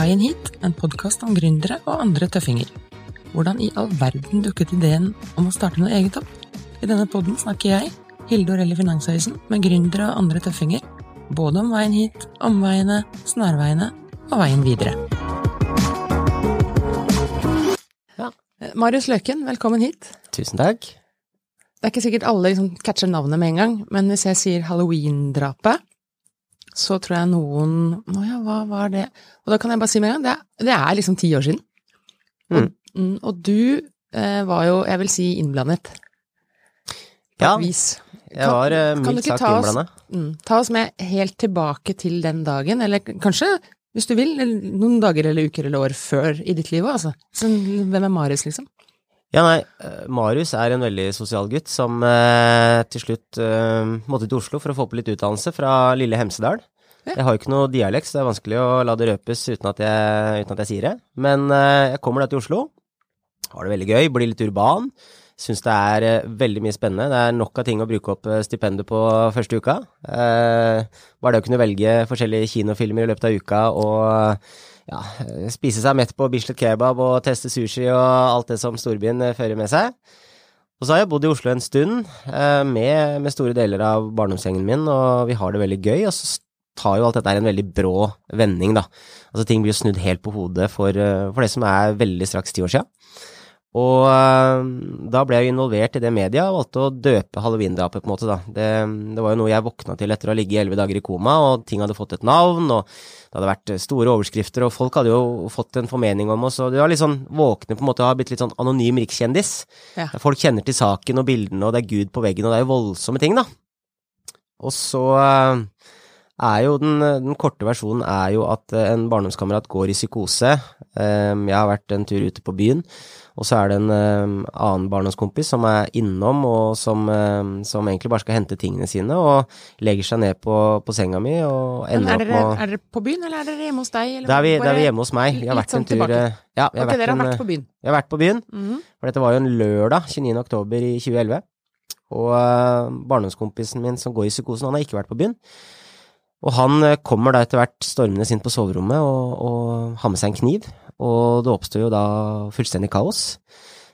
Veien hit, en podkast om gründere og andre tøffinger. Hvordan i all verden dukket ideen om å starte noe eget opp? I denne podden snakker jeg, Hilde Orelli Finansavisen, med gründere og andre tøffinger. Både om veien hit, omveiene, snarveiene og veien videre. Ja. Marius Løken, velkommen hit. Tusen takk. Det er ikke sikkert alle liksom catcher navnet med en gang, men hvis jeg sier halloween-drapet, så tror jeg noen Å ja, hva var det? Og da kan jeg bare si med en gang, det er, det er liksom ti år siden. Og, mm, og du eh, var jo, jeg vil si, innblandet. På Ja, vis. jeg var eh, kan mildt sagt innblanda. Mm, ta oss med helt tilbake til den dagen, eller kanskje, hvis du vil, noen dager eller uker eller år før i ditt liv òg, altså. Så, hvem er Marius, liksom? Ja, nei, eh, Marius er en veldig sosial gutt som eh, til slutt eh, måtte til Oslo for å få på litt utdannelse fra lille Hemsedal. Jeg har jo ikke noe dialekt, så det er vanskelig å la det røpes uten at jeg, uten at jeg sier det. Men uh, jeg kommer da til Oslo, har det veldig gøy, blir litt urban. Syns det er uh, veldig mye spennende. Det er nok av ting å bruke opp eh, stipendet på første uka. Bare det å kunne velge forskjellige kinofilmer i løpet av uka og ja, spise seg mett på Bislett kebab og teste sushi og alt det som storbyen fører med seg. Og så har jeg bodd i Oslo en stund med, med store deler av barndomsgjengen min, og vi har det veldig gøy. Og så tar jo alt dette her en veldig brå vending, da. Altså ting blir jo snudd helt på hodet for, eh, for det som er veldig straks ti år sia. Og eh, da ble jeg involvert i det media og valgte å døpe halloween-drapet, på en måte, da. Det, det var jo noe jeg våkna til etter å ha ligget i elleve dager i koma, og ting hadde fått et navn, og det hadde vært store overskrifter, og folk hadde jo fått en formening om oss, og det var litt sånn våkne på en måte og har blitt litt sånn anonym rikskjendis. Ja. Folk kjenner til saken og bildene, og det er Gud på veggen, og det er jo voldsomme ting, da. Og så eh, er jo den, den korte versjonen er jo at eh, en barndomskamerat går i psykose. Eh, Jeg har vært en tur ute på byen, og så er det en eh, annen barndomskompis som er innom, og som, eh, som egentlig bare skal hente tingene sine, og legger seg ned på, på senga mi og ender er opp med er dere på byen, eller er dere hjemme hos deg? Eller Det, er, vi, da er vi hjemme hos meg. Jeg har vært en sånn tur tilbake. eh, Ja, jeg har, Ok, vært dere har en, vært på byen. jeg har vært på byen. Mhm. For dette var jo en lørdag, 29. oktober i 2011. Og eh, barndomskompisen min som går i psykosen, han har ikke vært på byen. Og han eh, kommer da etter hvert stormende inn på soverommet og, og har med seg en kniv. Og det oppstår jo da fullstendig kaos.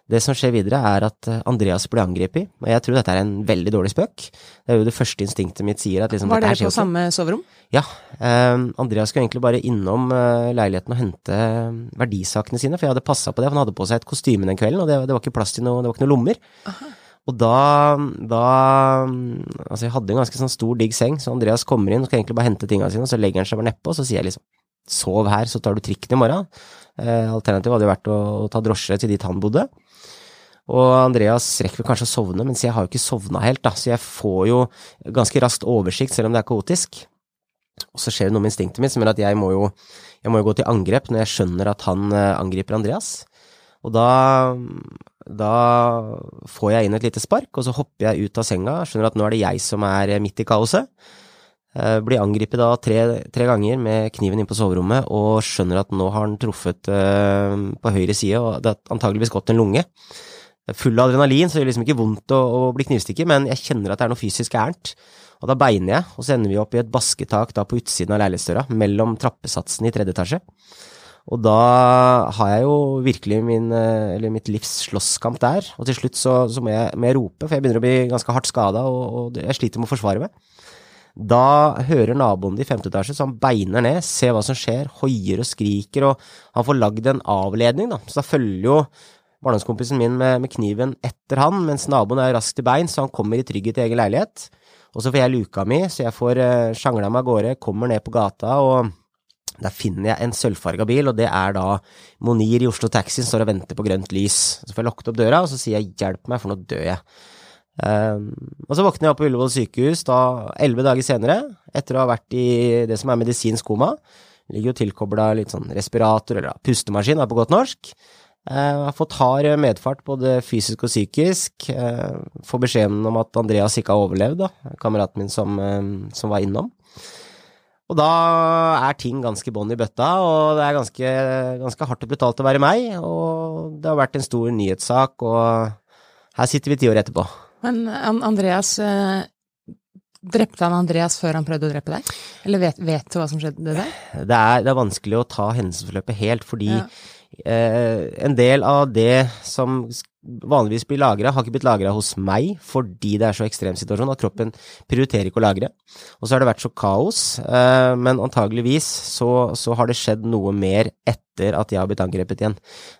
Det som skjer videre, er at eh, Andreas blir angrepet. Og jeg tror dette er en veldig dårlig spøk. Det er jo det første instinktet mitt sier. at liksom, Var dere på samme soverom? Ja. Eh, Andreas skulle egentlig bare innom eh, leiligheten og hente eh, verdisakene sine, for jeg hadde passa på det, for han hadde på seg et kostyme den kvelden, og det, det var ikke plass til noe, det var ikke noen lommer. Og da, da Altså, jeg hadde en ganske sånn stor, digg seng, så Andreas kommer inn og skal egentlig bare hente tingene sine, og så legger han seg bare nedpå, og så sier jeg liksom Sov her, så tar du trikken i morgen. Eh, alternativet hadde jo vært å, å ta drosje til dit han bodde. Og Andreas rekker vel kanskje å sovne, mens jeg har jo ikke sovna helt, da, så jeg får jo ganske raskt oversikt, selv om det er kaotisk. Og så skjer det noe med instinktet mitt som gjør at jeg må jo, jeg må jo gå til angrep når jeg skjønner at han eh, angriper Andreas. Og da, da får jeg inn et lite spark, og så hopper jeg ut av senga, skjønner at nå er det jeg som er eh, midt i kaoset. Eh, Blir angrepet da tre, tre ganger med kniven inn på soverommet, og skjønner at nå har han truffet eh, på høyre side, og det har antageligvis gått en lunge. Full av adrenalin, så det gjør liksom ikke vondt å, å bli knivstukket, men jeg kjenner at det er noe fysisk gærent. Og da beiner jeg, og så ender vi opp i et basketak da på utsiden av leilighetsdøra, mellom trappesatsene i tredje etasje. Og da har jeg jo virkelig min, eh, mitt livs slåsskamp der, og til slutt så, så må, jeg, må jeg rope, for jeg begynner å bli ganske hardt skada, og, og jeg sliter med å forsvare meg. Da hører naboen din i femte etasje, så han beiner ned, ser hva som skjer, hoier og skriker, og han får lagd en avledning, da. Så da følger jo barndomskompisen min med, med kniven etter han, mens naboen er raskt til bein, så han kommer i trygghet i egen leilighet. Og så får jeg luka mi, så jeg får uh, sjangla meg av gårde, kommer ned på gata, og der finner jeg en sølvfarga bil, og det er da Monir i Oslo Taxi som står og venter på grønt lys. Så får jeg lukket opp døra, og så sier jeg 'hjelp meg, for nå dør jeg'. Um, og så våkner jeg opp på Ullevål sykehus da elleve dager senere, etter å ha vært i det som er medisinsk koma. Ligger jo tilkobla litt sånn respirator, eller da, pustemaskin, er på godt norsk. Uh, har fått hard medfart både fysisk og psykisk. Uh, får beskjeden om at Andreas ikke har overlevd, da, kameraten min som, uh, som var innom. Og da er ting ganske bånn i bøtta, og det er ganske, ganske hardt og brutalt å være meg. Og det har vært en stor nyhetssak, og her sitter vi ti år etterpå. Men Andreas eh, Drepte han Andreas før han prøvde å drepe deg? Eller vet, vet du hva som skjedde der? Det er, det er vanskelig å ta hendelsesforløpet helt, fordi ja. eh, en del av det som vanligvis blir lagra, har ikke blitt lagra hos meg fordi det er så ekstrem situasjon at kroppen prioriterer ikke å lagre. Og så har det vært så kaos, eh, men antageligvis så, så, har det skjedd noe mer etter at jeg har blitt angrepet igjen.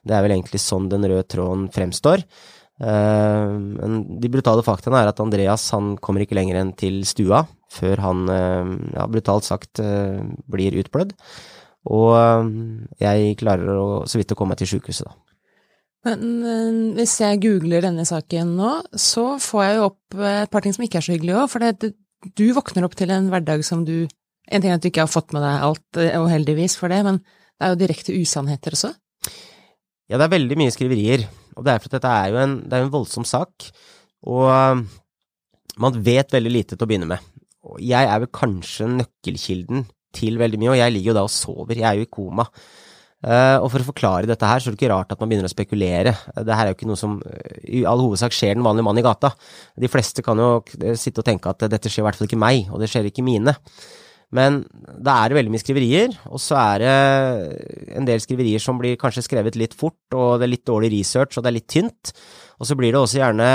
Det er vel egentlig sånn den røde tråden fremstår. Eh, men de brutale faktaene er at Andreas han kommer ikke lenger enn til stua før han, eh, ja, brutalt sagt, blir utblødd. Og jeg klarer å, så vidt å komme meg til sjukehuset, da. Men hvis jeg googler denne saken nå, så får jeg jo opp et par ting som ikke er så hyggelige òg. For det, du våkner opp til en hverdag som du En ting er at du ikke har fått med deg alt, og heldigvis for det, men det er jo direkte usannheter også? Ja, det er veldig mye skriverier. Og det er for at dette er jo en, det er en voldsom sak. Og um, man vet veldig lite til å begynne med. Jeg er vel kanskje nøkkelkilden til veldig mye, og jeg ligger jo da og sover. Jeg er jo i koma. Uh, og for å forklare dette her, så er det ikke rart at man begynner å spekulere. Det her er jo ikke noe som uh, i all hovedsak skjer den vanlige mann i gata. De fleste kan jo sitte og tenke at dette skjer i hvert fall ikke meg, og det skjer ikke mine. Men da er det veldig mye skriverier, og så er det en del skriverier som blir kanskje skrevet litt fort, og det er litt dårlig research, og det er litt tynt. Og så blir det også gjerne,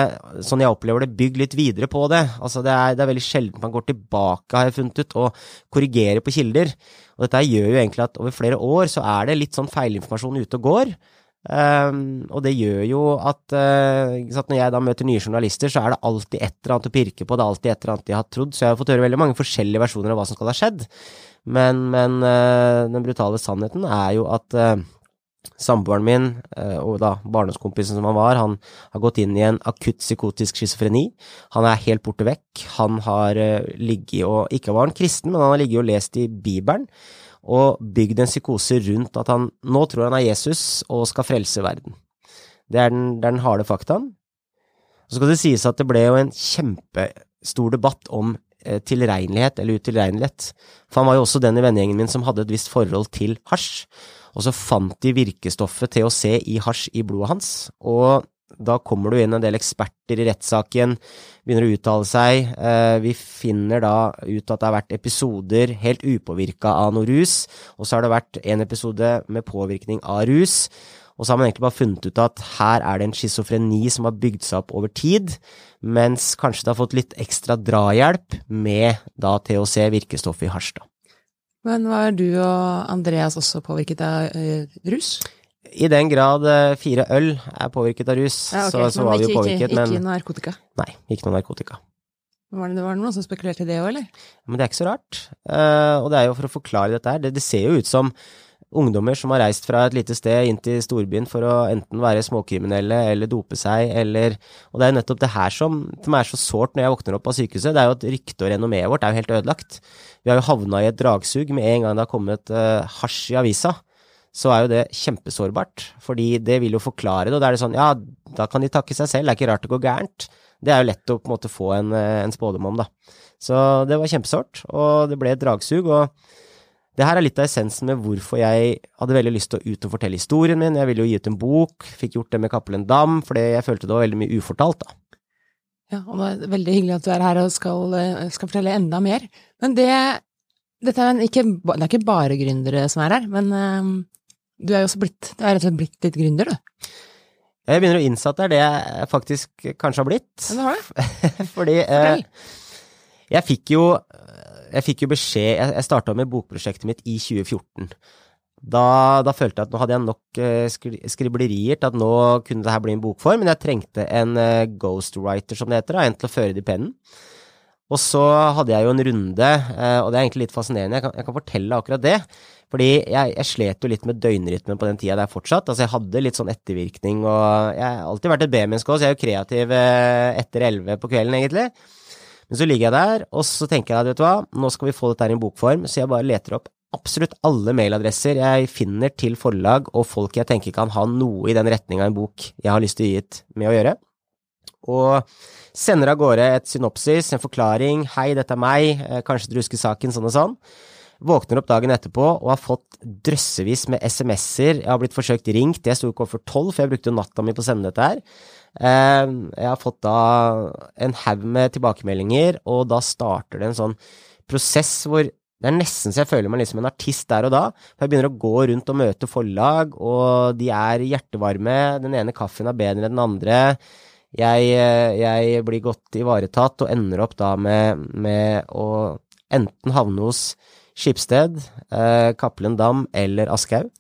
sånn jeg opplever det, bygd litt videre på det. Altså det er, det er veldig sjelden man går tilbake, har jeg funnet ut, og korrigerer på kilder. Og dette gjør jo egentlig at over flere år så er det litt sånn feilinformasjon ute og går. Um, og det gjør jo at, uh, når jeg da møter nye journalister, så er det alltid et eller annet å pirke på, det er alltid et eller annet de har trodd. Så jeg har fått høre veldig mange forskjellige versjoner av hva som skal ha skjedd. Men, men uh, den brutale sannheten er jo at uh, samboeren min, og da barndomskompisen som han var, han har gått inn i en akutt psykotisk schizofreni. Han er helt borte vekk. Han har ligget og Ikke var han kristen, men han har ligget og lest i Bibelen og bygd en psykose rundt at han nå tror han er Jesus og skal frelse verden. Det er den, det er den harde faktaen. Så skal det sies at det ble jo en kjempestor debatt om eh, tilregnelighet eller utilregnelighet. For han var jo også den i vennegjengen min som hadde et visst forhold til hasj. Og så fant de virkestoffet THC i hasj i blodet hans, og da kommer det inn en del eksperter i rettssaken, begynner å uttale seg. Eh, vi finner da ut at det har vært episoder helt upåvirka av noe rus, og så har det vært en episode med påvirkning av rus. Og så har man egentlig bare funnet ut at her er det en schizofreni som har bygd seg opp over tid, mens kanskje det har fått litt ekstra drahjelp med da THC, virkestoffet i Harstad. Men var du og Andreas også påvirket av uh, rus? I den grad eh, fire øl er påvirket av rus, ja, okay, så, så var vi jo påvirket, ikke, ikke, narkotika? Nei, ikke noe narkotika. Var det, var det noen som spekulerte i det òg, eller? Men det er ikke så rart. Uh, og det er jo for å forklare dette her. Det, det, ser jo ut som ungdommer som har reist fra et lite sted inn til storbyen for å enten være småkriminelle eller dope seg, eller Og det er jo nettopp det her som, som er så sårt når jeg våkner opp av sykehuset. Det er jo at ryktet og renommeet vårt er jo helt ødelagt. Vi har jo havna i et dragsug med en gang det har kommet uh, hasj i avisa så er jo det kjempesårbart. Fordi det vil jo forklare det, og da er det sånn, ja, da kan de takke seg selv, det er ikke rart det går gærent. Det er jo lett å på en måte få en, eh, en spådom om, da. Så det var kjempesårt, og det ble et dragsug. og det her er litt av essensen med hvorfor jeg hadde veldig lyst til å ut og fortelle historien min. Jeg ville jo gi ut en bok, fikk gjort det med Cappelen Dam, fordi jeg følte det var veldig mye ufortalt, da. Ja, og det er veldig hyggelig at du er her og skal, eh, skal fortelle enda mer. Men det dette er ikke, det er ikke bare gründere som er her, men uh, du er jo også blitt Du er rett og slett blitt litt gründer, du. Jeg begynner å innse at det er det jeg faktisk kanskje har blitt. Ja, det har du. Fordi eh, jeg fikk jo jeg fikk jo beskjed Jeg, jeg starta med bokprosjektet mitt i 2014. Da, da, følte jeg at nå hadde jeg nok uh, skriblerier til at nå kunne det her bli en bokform, men jeg trengte en uh, ghostwriter, som det heter, en til å føre det i pennen. Og så hadde jeg jo en runde, eh, og det er egentlig litt fascinerende, jeg kan, jeg kan fortelle akkurat det. Fordi jeg, jeg, slet jo litt med døgnrytmen på den tida der fortsatt. Altså jeg hadde litt sånn ettervirkning, og jeg har alltid vært et B-menneske òg, så jeg er jo kreativ eh, etter elleve på kvelden, egentlig. Men så ligger jeg der, og så tenker jeg at vet du hva, nå skal vi få dette her i bokform, så jeg bare leter opp absolutt alle mailadresser jeg finner til forlag og folk jeg tenker kan ha noe i den retninga en bok jeg har lyst til å gi ut med å gjøre. Og sender av gårde et synopsis, en forklaring, hei, dette er meg, eh, kanskje du husker saken, sånn og sånn. Våkner opp dagen etterpå og har fått drøssevis med SMS-er. Jeg har blitt forsøkt ringt, jeg sto ikke overfor tolv, for jeg brukte jo natta mi på å sende dette her. Eh, jeg har fått da en haug med tilbakemeldinger, og da starter det en sånn prosess hvor det er nesten så jeg føler meg liksom en artist der og da. For jeg begynner å gå rundt og møte forlag, og de er hjertevarme. Den ene kaffen er bedre enn den andre. Jeg, eh, jeg blir godt ivaretatt og ender opp da med, med å enten havne hos Skipsted, eh, Dam eller Aschehoug.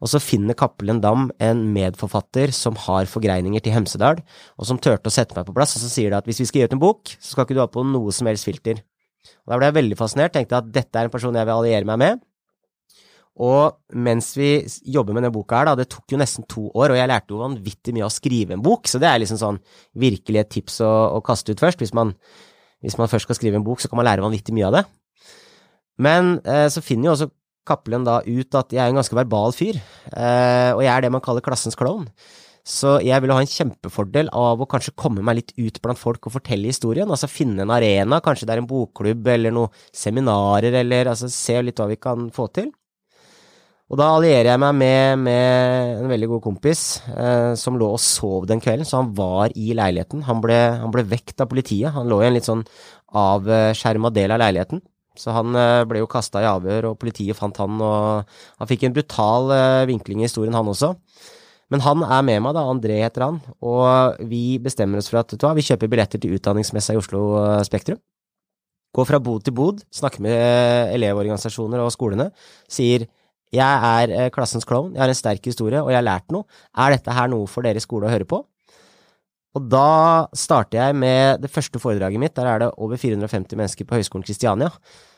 Og så finner Cappelen Dam en medforfatter som har forgreininger til Hemsedal, og som turte å sette meg på plass, og så sier de at hvis vi skal gi ut en bok, så skal ikke du ha på noe som helst filter. Og Da ble jeg veldig fascinert, tenkte at dette er en person jeg vil alliere meg med. Og mens vi jobber med denne boka her, da, det tok jo nesten to år, og jeg lærte jo vanvittig mye av å skrive en bok, så det er liksom sånn virkelig et tips å, å kaste ut først. Hvis man, hvis man, først skal skrive en bok, så kan man lære vanvittig mye av det. Men eh, så finner jo også Cappelen da ut at jeg er en ganske verbal fyr, eh, og jeg er det man kaller klassens klovn. Så jeg vil ha en kjempefordel av å kanskje komme meg litt ut blant folk og fortelle historien. Altså finne en arena, kanskje det er en bokklubb eller noen seminarer, eller altså se litt hva vi kan få til. Og da allierer jeg meg med, med en veldig god kompis eh, som lå og sov den kvelden, så han var i leiligheten. Han ble, han ble vekt av politiet. Han lå i en litt sånn avskjerma del av leiligheten. Så han eh, ble jo kasta i avhør, og politiet fant han, og han fikk en brutal eh, vinkling i historien, han også. Men han er med meg, da. André heter han. Og vi bestemmer oss for at vi kjøper billetter til utdanningsmessa i Oslo eh, Spektrum. Går fra bod til bod, snakker med elevorganisasjoner og skolene. Sier jeg er klassens klovn, jeg har en sterk historie, og jeg har lært noe. Er dette her noe for dere i skole å høre på? Og da starter jeg med det første foredraget mitt. Der er det over 450 mennesker på Høgskolen Kristiania.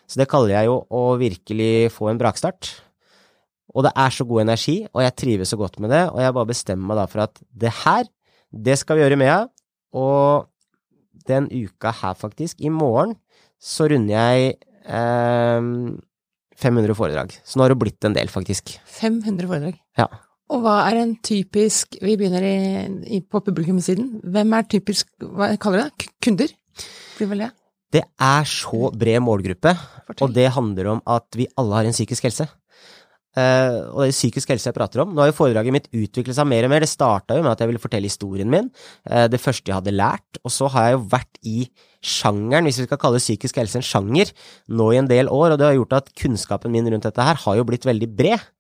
Så det kaller jeg jo å virkelig få en brakstart. Og det er så god energi, og jeg trives så godt med det, og jeg bare bestemmer meg da for at det her, det skal vi gjøre med Mea. Og den uka her, faktisk, i morgen, så runder jeg eh, 500 foredrag. Så nå har det blitt en del, faktisk. 500 foredrag? Ja. Og hva er en typisk Vi begynner i, i, på publikumssiden. Hvem er typisk Hva kaller du det? Kunder? Blir vel det? Det er så bred målgruppe, Fortell. og det handler om at vi alle har en psykisk helse. Uh, og det er psykisk helse jeg prater om. Nå har jo foredraget mitt utviklet seg mer og mer. Det starta jo med at jeg ville fortelle historien min, uh, det første jeg hadde lært. Og så har jeg jo vært i sjangeren, hvis vi skal kalle psykisk helse en sjanger, nå i en del år, og det har gjort at kunnskapen min rundt dette her har jo blitt veldig bred.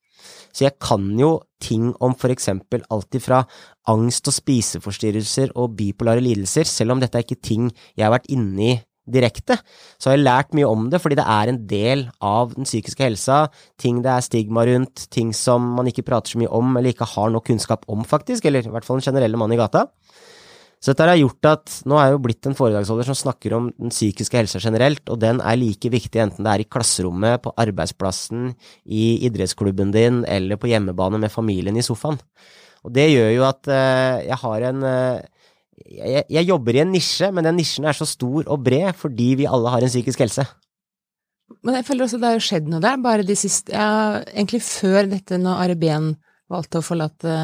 Så jeg kan jo ting om for eksempel alt ifra angst og spiseforstyrrelser og bipolare lidelser, selv om dette er ikke ting jeg har vært inne i direkte, så har jeg lært mye om det, fordi det er en del av den psykiske helsa, ting det er stigma rundt, ting som man ikke prater så mye om, eller ikke har nok kunnskap om, faktisk, eller i hvert fall den generelle mannen i gata. Så dette har gjort at nå er jeg jo blitt en foredragsholder som snakker om den psykiske helsa generelt, og den er like viktig enten det er i klasserommet, på arbeidsplassen, i idrettsklubben din, eller på hjemmebane med familien i sofaen. Og det gjør jo at uh, jeg har en uh, jeg, jeg, jobber i en nisje, men den nisjen er så stor og bred fordi vi alle har en psykisk helse. Men jeg føler også det har jo skjedd noe der, bare de siste ja, Egentlig før dette, når Ari Behn valgte å forlate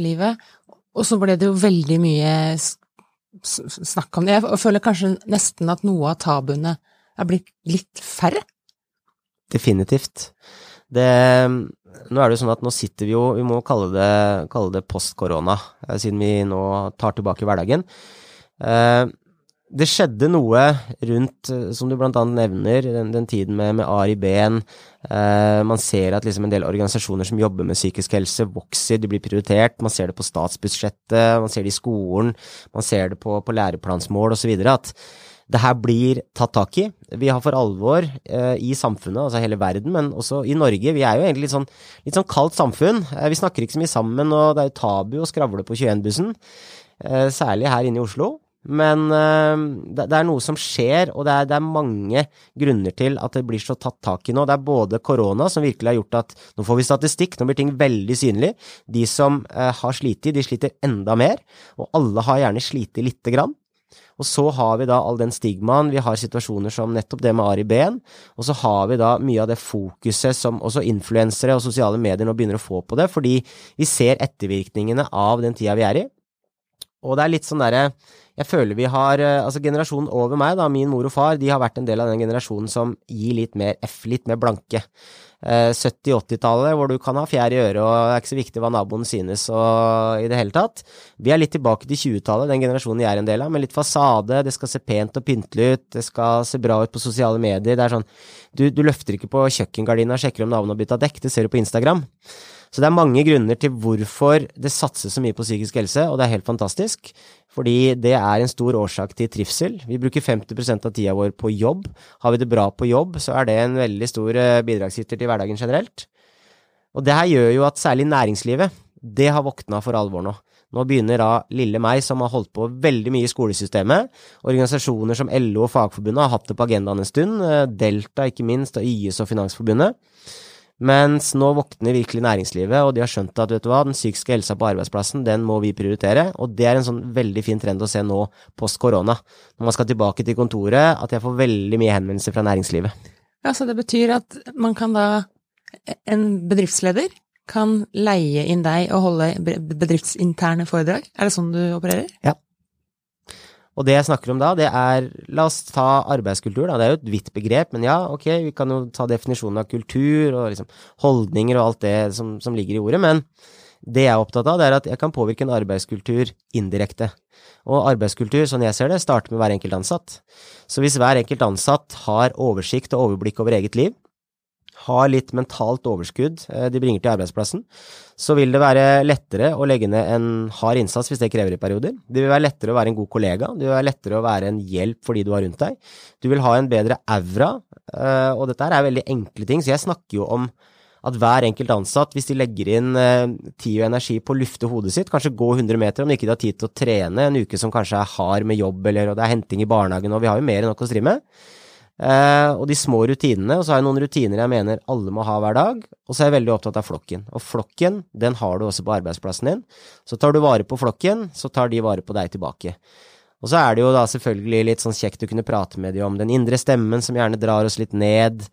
livet, og så ble det jo veldig mye snakk om det. Jeg føler kanskje nesten at noe av tabuene er blitt litt færre? Definitivt. Det, nå er det jo sånn at nå sitter vi jo Vi må kalle det, kalle det post-korona, eh, siden vi nå tar tilbake hverdagen. Eh, det skjedde noe rundt, eh, som du blant annet nevner, den, den tiden med, med Ari Behn. Eh, man ser at liksom en del organisasjoner som jobber med psykisk helse, vokser, de blir prioritert. Man ser det på statsbudsjettet, man ser det i skolen, man ser det på, på læreplansmål osv. At det her blir tatt tak i. Vi har for alvor eh, i samfunnet, altså hele verden, men også i Norge. Vi er jo egentlig litt sånn, litt sånn kaldt samfunn. Eh, vi snakker ikke så mye sammen, og det er jo tabu å skravle på 21-bussen. Eh, særlig her inne i Oslo. Men uh, det, det, er noe som skjer, og det er, det er, mange grunner til at det blir så tatt tak i nå. Det er både korona som virkelig har gjort at nå får vi statistikk, nå blir ting veldig synlig. De som uh, har slitt, de sliter enda mer, og alle har gjerne slitt lite grann. Og så har vi da all den stigmaen, vi har situasjoner som nettopp det med Ari Behn, og så har vi da mye av det fokuset som også influensere og sosiale medier nå begynner å få på det, fordi vi ser ettervirkningene av den tida vi er i. Og det er litt sånn derre Jeg føler vi har Altså generasjonen over meg, da, min mor og far, de har vært en del av den generasjonen som gir litt mer F, litt mer blanke. 70-80-tallet, eh, hvor du kan ha fjær i øret, og det er ikke så viktig hva naboen synes og i det hele tatt. Vi er litt tilbake til 20-tallet, den generasjonen jeg er en del av, med litt fasade, det skal se pent og pyntelig ut, det skal se bra ut på sosiale medier. Det er sånn, du, du løfter ikke på kjøkkengardina og sjekker om naboen har bytta dekk, det ser du på Instagram. Så det er mange grunner til hvorfor det satses så mye på psykisk helse, og det er helt fantastisk. Fordi det er en stor årsak til trivsel. Vi bruker 50% av tida vår på jobb. Har vi det bra på jobb, så er det en veldig stor eh, bidragsyter til hverdagen generelt. Og det her gjør jo at særlig næringslivet, det har våkna for alvor nå. Nå begynner da lille meg, som har holdt på veldig mye i skolesystemet. Organisasjoner som LO og Fagforbundet har hatt det på agendaen en stund. Eh, Delta, ikke minst, og YS og Finansforbundet. Mens nå våkner virkelig næringslivet, og de har skjønt at vet du hva, den psykiske helsa på arbeidsplassen, den må vi prioritere. Og det er en sånn veldig fin trend å se nå post korona. Når man skal tilbake til kontoret, at jeg får veldig mye henvendelser fra næringslivet. Ja, Så det betyr at man kan da, en bedriftsleder kan leie inn deg og holde bedriftsinterne foredrag? Er det sånn du opererer? Ja. Og det jeg snakker om da, det er La oss ta arbeidskultur, da. Det er jo et vidt begrep, men ja, ok, vi kan jo ta definisjonen av kultur og liksom holdninger og alt det som, som ligger i ordet, men det jeg er opptatt av, det er at jeg kan påvirke en arbeidskultur indirekte. Og arbeidskultur, sånn jeg ser det, starter med hver enkelt ansatt. Så hvis hver enkelt ansatt har oversikt og overblikk over eget liv, har litt mentalt overskudd eh, de bringer til arbeidsplassen, så vil det være lettere å legge ned en hard innsats hvis det krever i perioder. Det vil være lettere å være en god kollega, det vil være lettere å være en hjelp for de du har rundt deg. Du vil ha en bedre aura, eh, og dette er veldig enkle ting, så jeg snakker jo om at hver enkelt ansatt, hvis de legger inn eh, tid og energi på å lufte hodet sitt, kanskje gå 100 meter om de ikke har tid til å trene en uke som kanskje er hard med jobb, eller og det er henting i barnehagen, og vi har jo mer enn nok å stri med, Uh, og de små rutinene, og så har jeg noen rutiner jeg mener alle må ha hver dag, og så er jeg veldig opptatt av flokken. Og flokken, den har du også på arbeidsplassen din. Så tar du vare på flokken, så tar de vare på deg tilbake. Og så er det jo da selvfølgelig litt sånn kjekt å kunne prate med de om den indre stemmen som gjerne drar oss litt ned.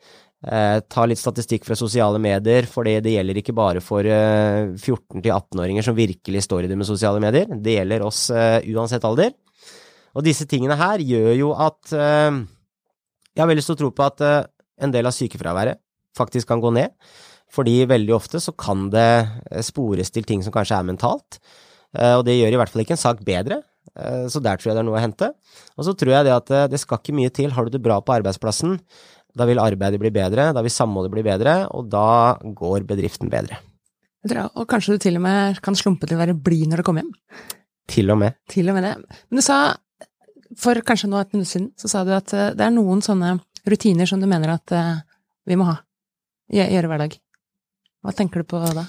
Eh, ta litt statistikk fra sosiale medier, for det gjelder ikke bare for eh, 14-18-åringer som virkelig står i det med sosiale medier. Det gjelder oss uansett alder. Og disse tingene her gjør jo at jeg har veldig stor tro på at uh, en del av sykefraværet faktisk kan gå ned, fordi veldig ofte så kan det eh, spores til ting som kanskje er mentalt, uh, og det gjør i hvert fall ikke en sak bedre. Så der tror jeg det er noe å hente. Og så tror jeg det at det skal ikke mye til. Har du det bra på arbeidsplassen, da vil arbeidet bli bedre, da vil samholdet bli bedre, og da går bedriften bedre. Og kanskje du til og med kan slumpe til å være blid når du kommer hjem? Til og med. Til og med det. Men du sa for kanskje nå et minutt siden, så sa du at eh, det er noen sånne rutiner som du mener at eh, vi må ha. Gjøre hver dag. Hva tenker du på da?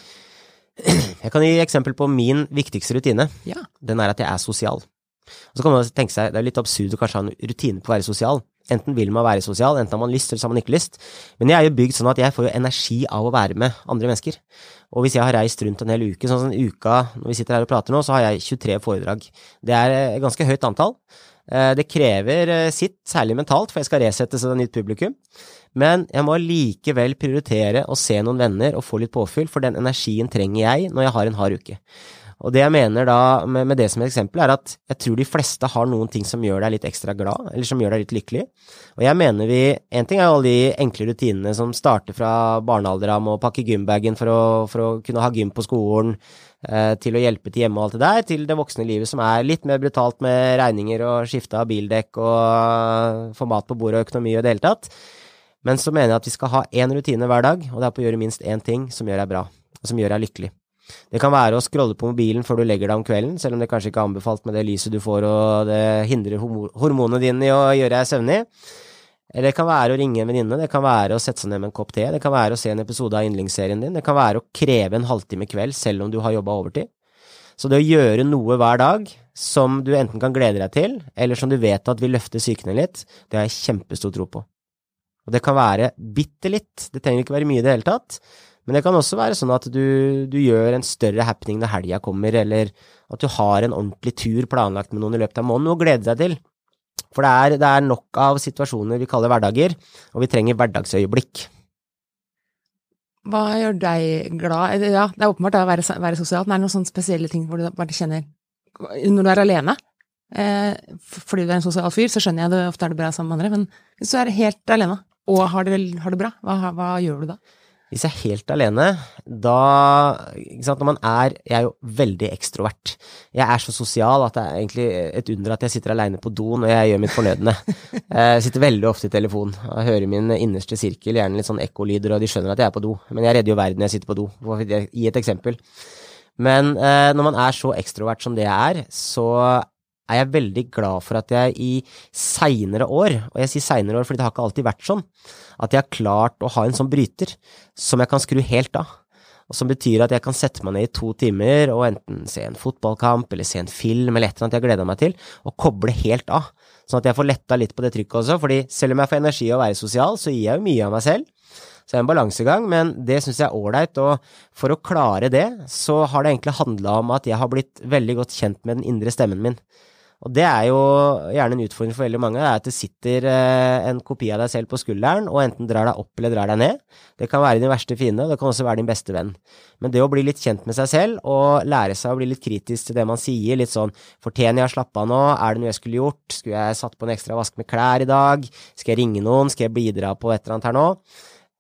Jeg kan gi eksempel på min viktigste rutine. Ja. Den er at jeg er sosial. Og så kan man tenke seg, Det er litt absurd å kanskje ha en rutine på å være sosial. Enten vil man være sosial, enten har man lyst, eller så har man ikke lyst. Men jeg er jo bygd sånn at jeg får jo energi av å være med andre mennesker. Og hvis jeg har reist rundt en hel uke, sånn som uka når vi sitter her og prater nå, så har jeg 23 foredrag. Det er et ganske høyt antall. Eh, det krever eh, sitt, særlig mentalt, for jeg skal resettes av et nytt publikum. Men jeg må likevel prioritere å se noen venner og få litt påfyll, for den energien trenger jeg når jeg har en hard uke. Og det jeg mener da med, med det som et eksempel, er at jeg tror de fleste har noen ting som gjør deg litt ekstra glad, eller som gjør deg litt lykkelig. Og jeg mener vi En ting er jo alle de enkle rutinene som starter fra barnealder av med å pakke gymbagen for for å kunne ha gym på skolen, Eh, til å hjelpe til hjemme og alt det der, til det voksne livet som er litt mer brutalt med regninger og skifte av bildekk og eh, få mat på bordet og økonomi og det hele tatt. Men så mener jeg at vi skal ha én rutine hver dag, og det er på å gjøre minst én ting som gjør deg bra, og som gjør deg lykkelig. Det kan være å scrolle på mobilen før du legger deg om kvelden, selv om det kanskje ikke er anbefalt med det lyset du får og det hindrer hormonene dine i å gjøre deg søvnig. Eller det kan være å ringe en venninne, det kan være å sette seg ned med en kopp te, det kan være å se en episode av yndlingsserien din, det kan være å kreve en halvtime kveld selv om du har jobba overtid. Så det å gjøre noe hver dag som du enten kan glede deg til, eller som du vet at vil løfte psyken litt, det har jeg kjempestor tro på. Og det kan være bitte litt, det trenger ikke være mye i det hele tatt, men det kan også være sånn at du, du gjør en større happening når helga kommer, eller at du har en ordentlig tur planlagt med noen i løpet av måneden, og gleder glede deg til. For det er, det er nok av situasjoner vi kaller hverdager, og vi trenger hverdagsøyeblikk. Hva gjør deg glad? Ja, det er åpenbart å være, være sosialt, men er det noen sånne spesielle ting hvor du bare kjenner Når du er alene, eh, fordi du er en sosial fyr, så skjønner jeg det ofte er det bra sammen med andre, men hvis du er helt alene og har det, har det bra, hva, hva gjør du da? Hvis jeg er helt alene, da sant, Når man er Jeg er jo veldig ekstrovert. Jeg er så sosial at det er egentlig et under at jeg sitter aleine på do når jeg gjør mitt fornødne. Jeg sitter veldig ofte i telefon og hører min innerste sirkel, gjerne litt sånn ekkolyder, og de skjønner at jeg er på do. Men jeg redder jo verden når jeg sitter på do, gi et eksempel. Men eh, når man er så ekstrovert som det jeg er, så er jeg veldig glad for at jeg i seinere år, og jeg sier seinere år fordi det har ikke alltid vært sånn, at jeg har klart å ha en sånn bryter som jeg kan skru helt av. Og som betyr at jeg kan sette meg ned i to timer og enten se en fotballkamp eller se en film eller et eller annet jeg gleder meg til, og koble helt av. Sånn at jeg får letta litt på det trykket også, fordi selv om jeg får energi av å være sosial, så gir jeg jo mye av meg selv. Så det er en balansegang, men det syns jeg er ålreit, og for å klare det, så har det egentlig handla om at jeg har blitt veldig godt kjent med den indre stemmen min. Og det er jo gjerne en utfordring for veldig mange, det er at det sitter eh, en kopi av deg selv på skulderen og enten drar deg opp eller drar deg ned. Det kan være din verste fiende, og det kan også være din beste venn. Men det å bli litt kjent med seg selv og lære seg å bli litt kritisk til det man sier, litt sånn fortjener jeg å slappe av nå, er det noe jeg skulle gjort, skulle jeg satt på en ekstra vask med klær i dag, skal jeg ringe noen, skal jeg bidra på et eller annet her nå?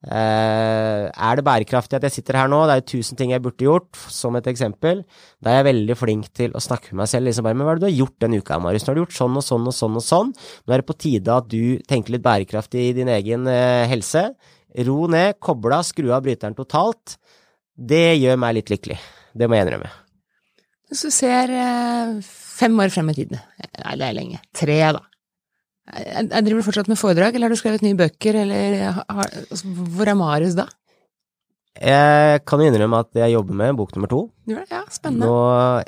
Uh, er det bærekraftig at jeg sitter her nå? Det er jo tusen ting jeg burde gjort, som et eksempel. Da er jeg veldig flink til å snakke med meg selv. liksom bare, Men hva er det du har gjort denne uka, Marius? Nå har du gjort sånn og sånn og sånn og sånn. Nå er det på tide at du tenker litt bærekraftig i din egen uh, helse. Ro ned, koble av, skru av bryteren totalt. Det gjør meg litt lykkelig. Det må jeg innrømme. Hvis du ser uh, fem år frem i det er lenge, tre da, jeg driver du fortsatt med foredrag, eller har du skrevet nye bøker, eller har, altså, hvor er Marius da? Jeg kan innrømme at jeg jobber med bok nummer to. Ja, spennende. Nå,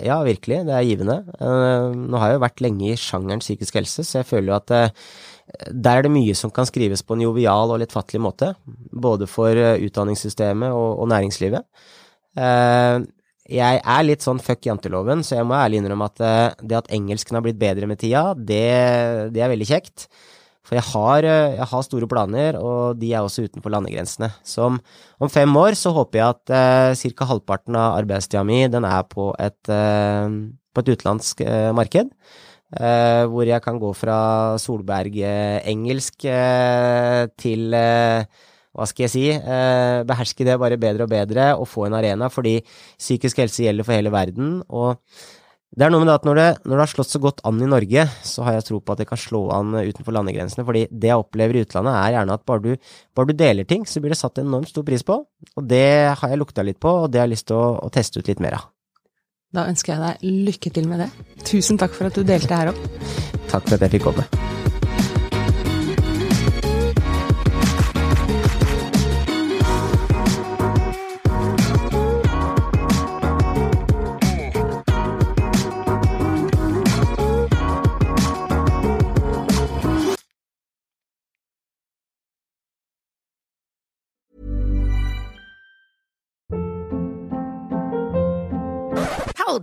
ja, virkelig. Det er givende. Eh, nå har jeg jo vært lenge i sjangeren psykisk helse, så jeg føler jo at eh, der er det mye som kan skrives på en jovial og lettfattelig måte. Både for eh, utdanningssystemet og, og næringslivet jeg er litt sånn fuck janteloven, så jeg må ærlig innrømme at eh, det at engelsken har blitt bedre med tida, det, det er veldig kjekt. For jeg har, eh, jeg har, store planer, og de er også utenfor landegrensene. Så om, om fem år så håper jeg at eh, ca. halvparten av arbeidstida mi den er på et, eh, på et utenlandsk eh, marked. Eh, hvor jeg kan gå fra Solberg-engelsk til hva skal jeg si, eh, beherske det bare bedre og bedre og få en arena, fordi psykisk helse gjelder for hele verden. og det er noe med det at når det, når det har slått så godt an i Norge, så har jeg tro på at det kan slå an utenfor landegrensene. fordi det jeg opplever i utlandet, er gjerne at bare du, bare du deler ting, så blir det satt enormt stor pris på. Og det har jeg lukta litt på, og det har jeg lyst til å, å teste ut litt mer av. Da ønsker jeg deg lykke til med det. Tusen takk for at du delte her òg. Takk for at jeg fikk komme.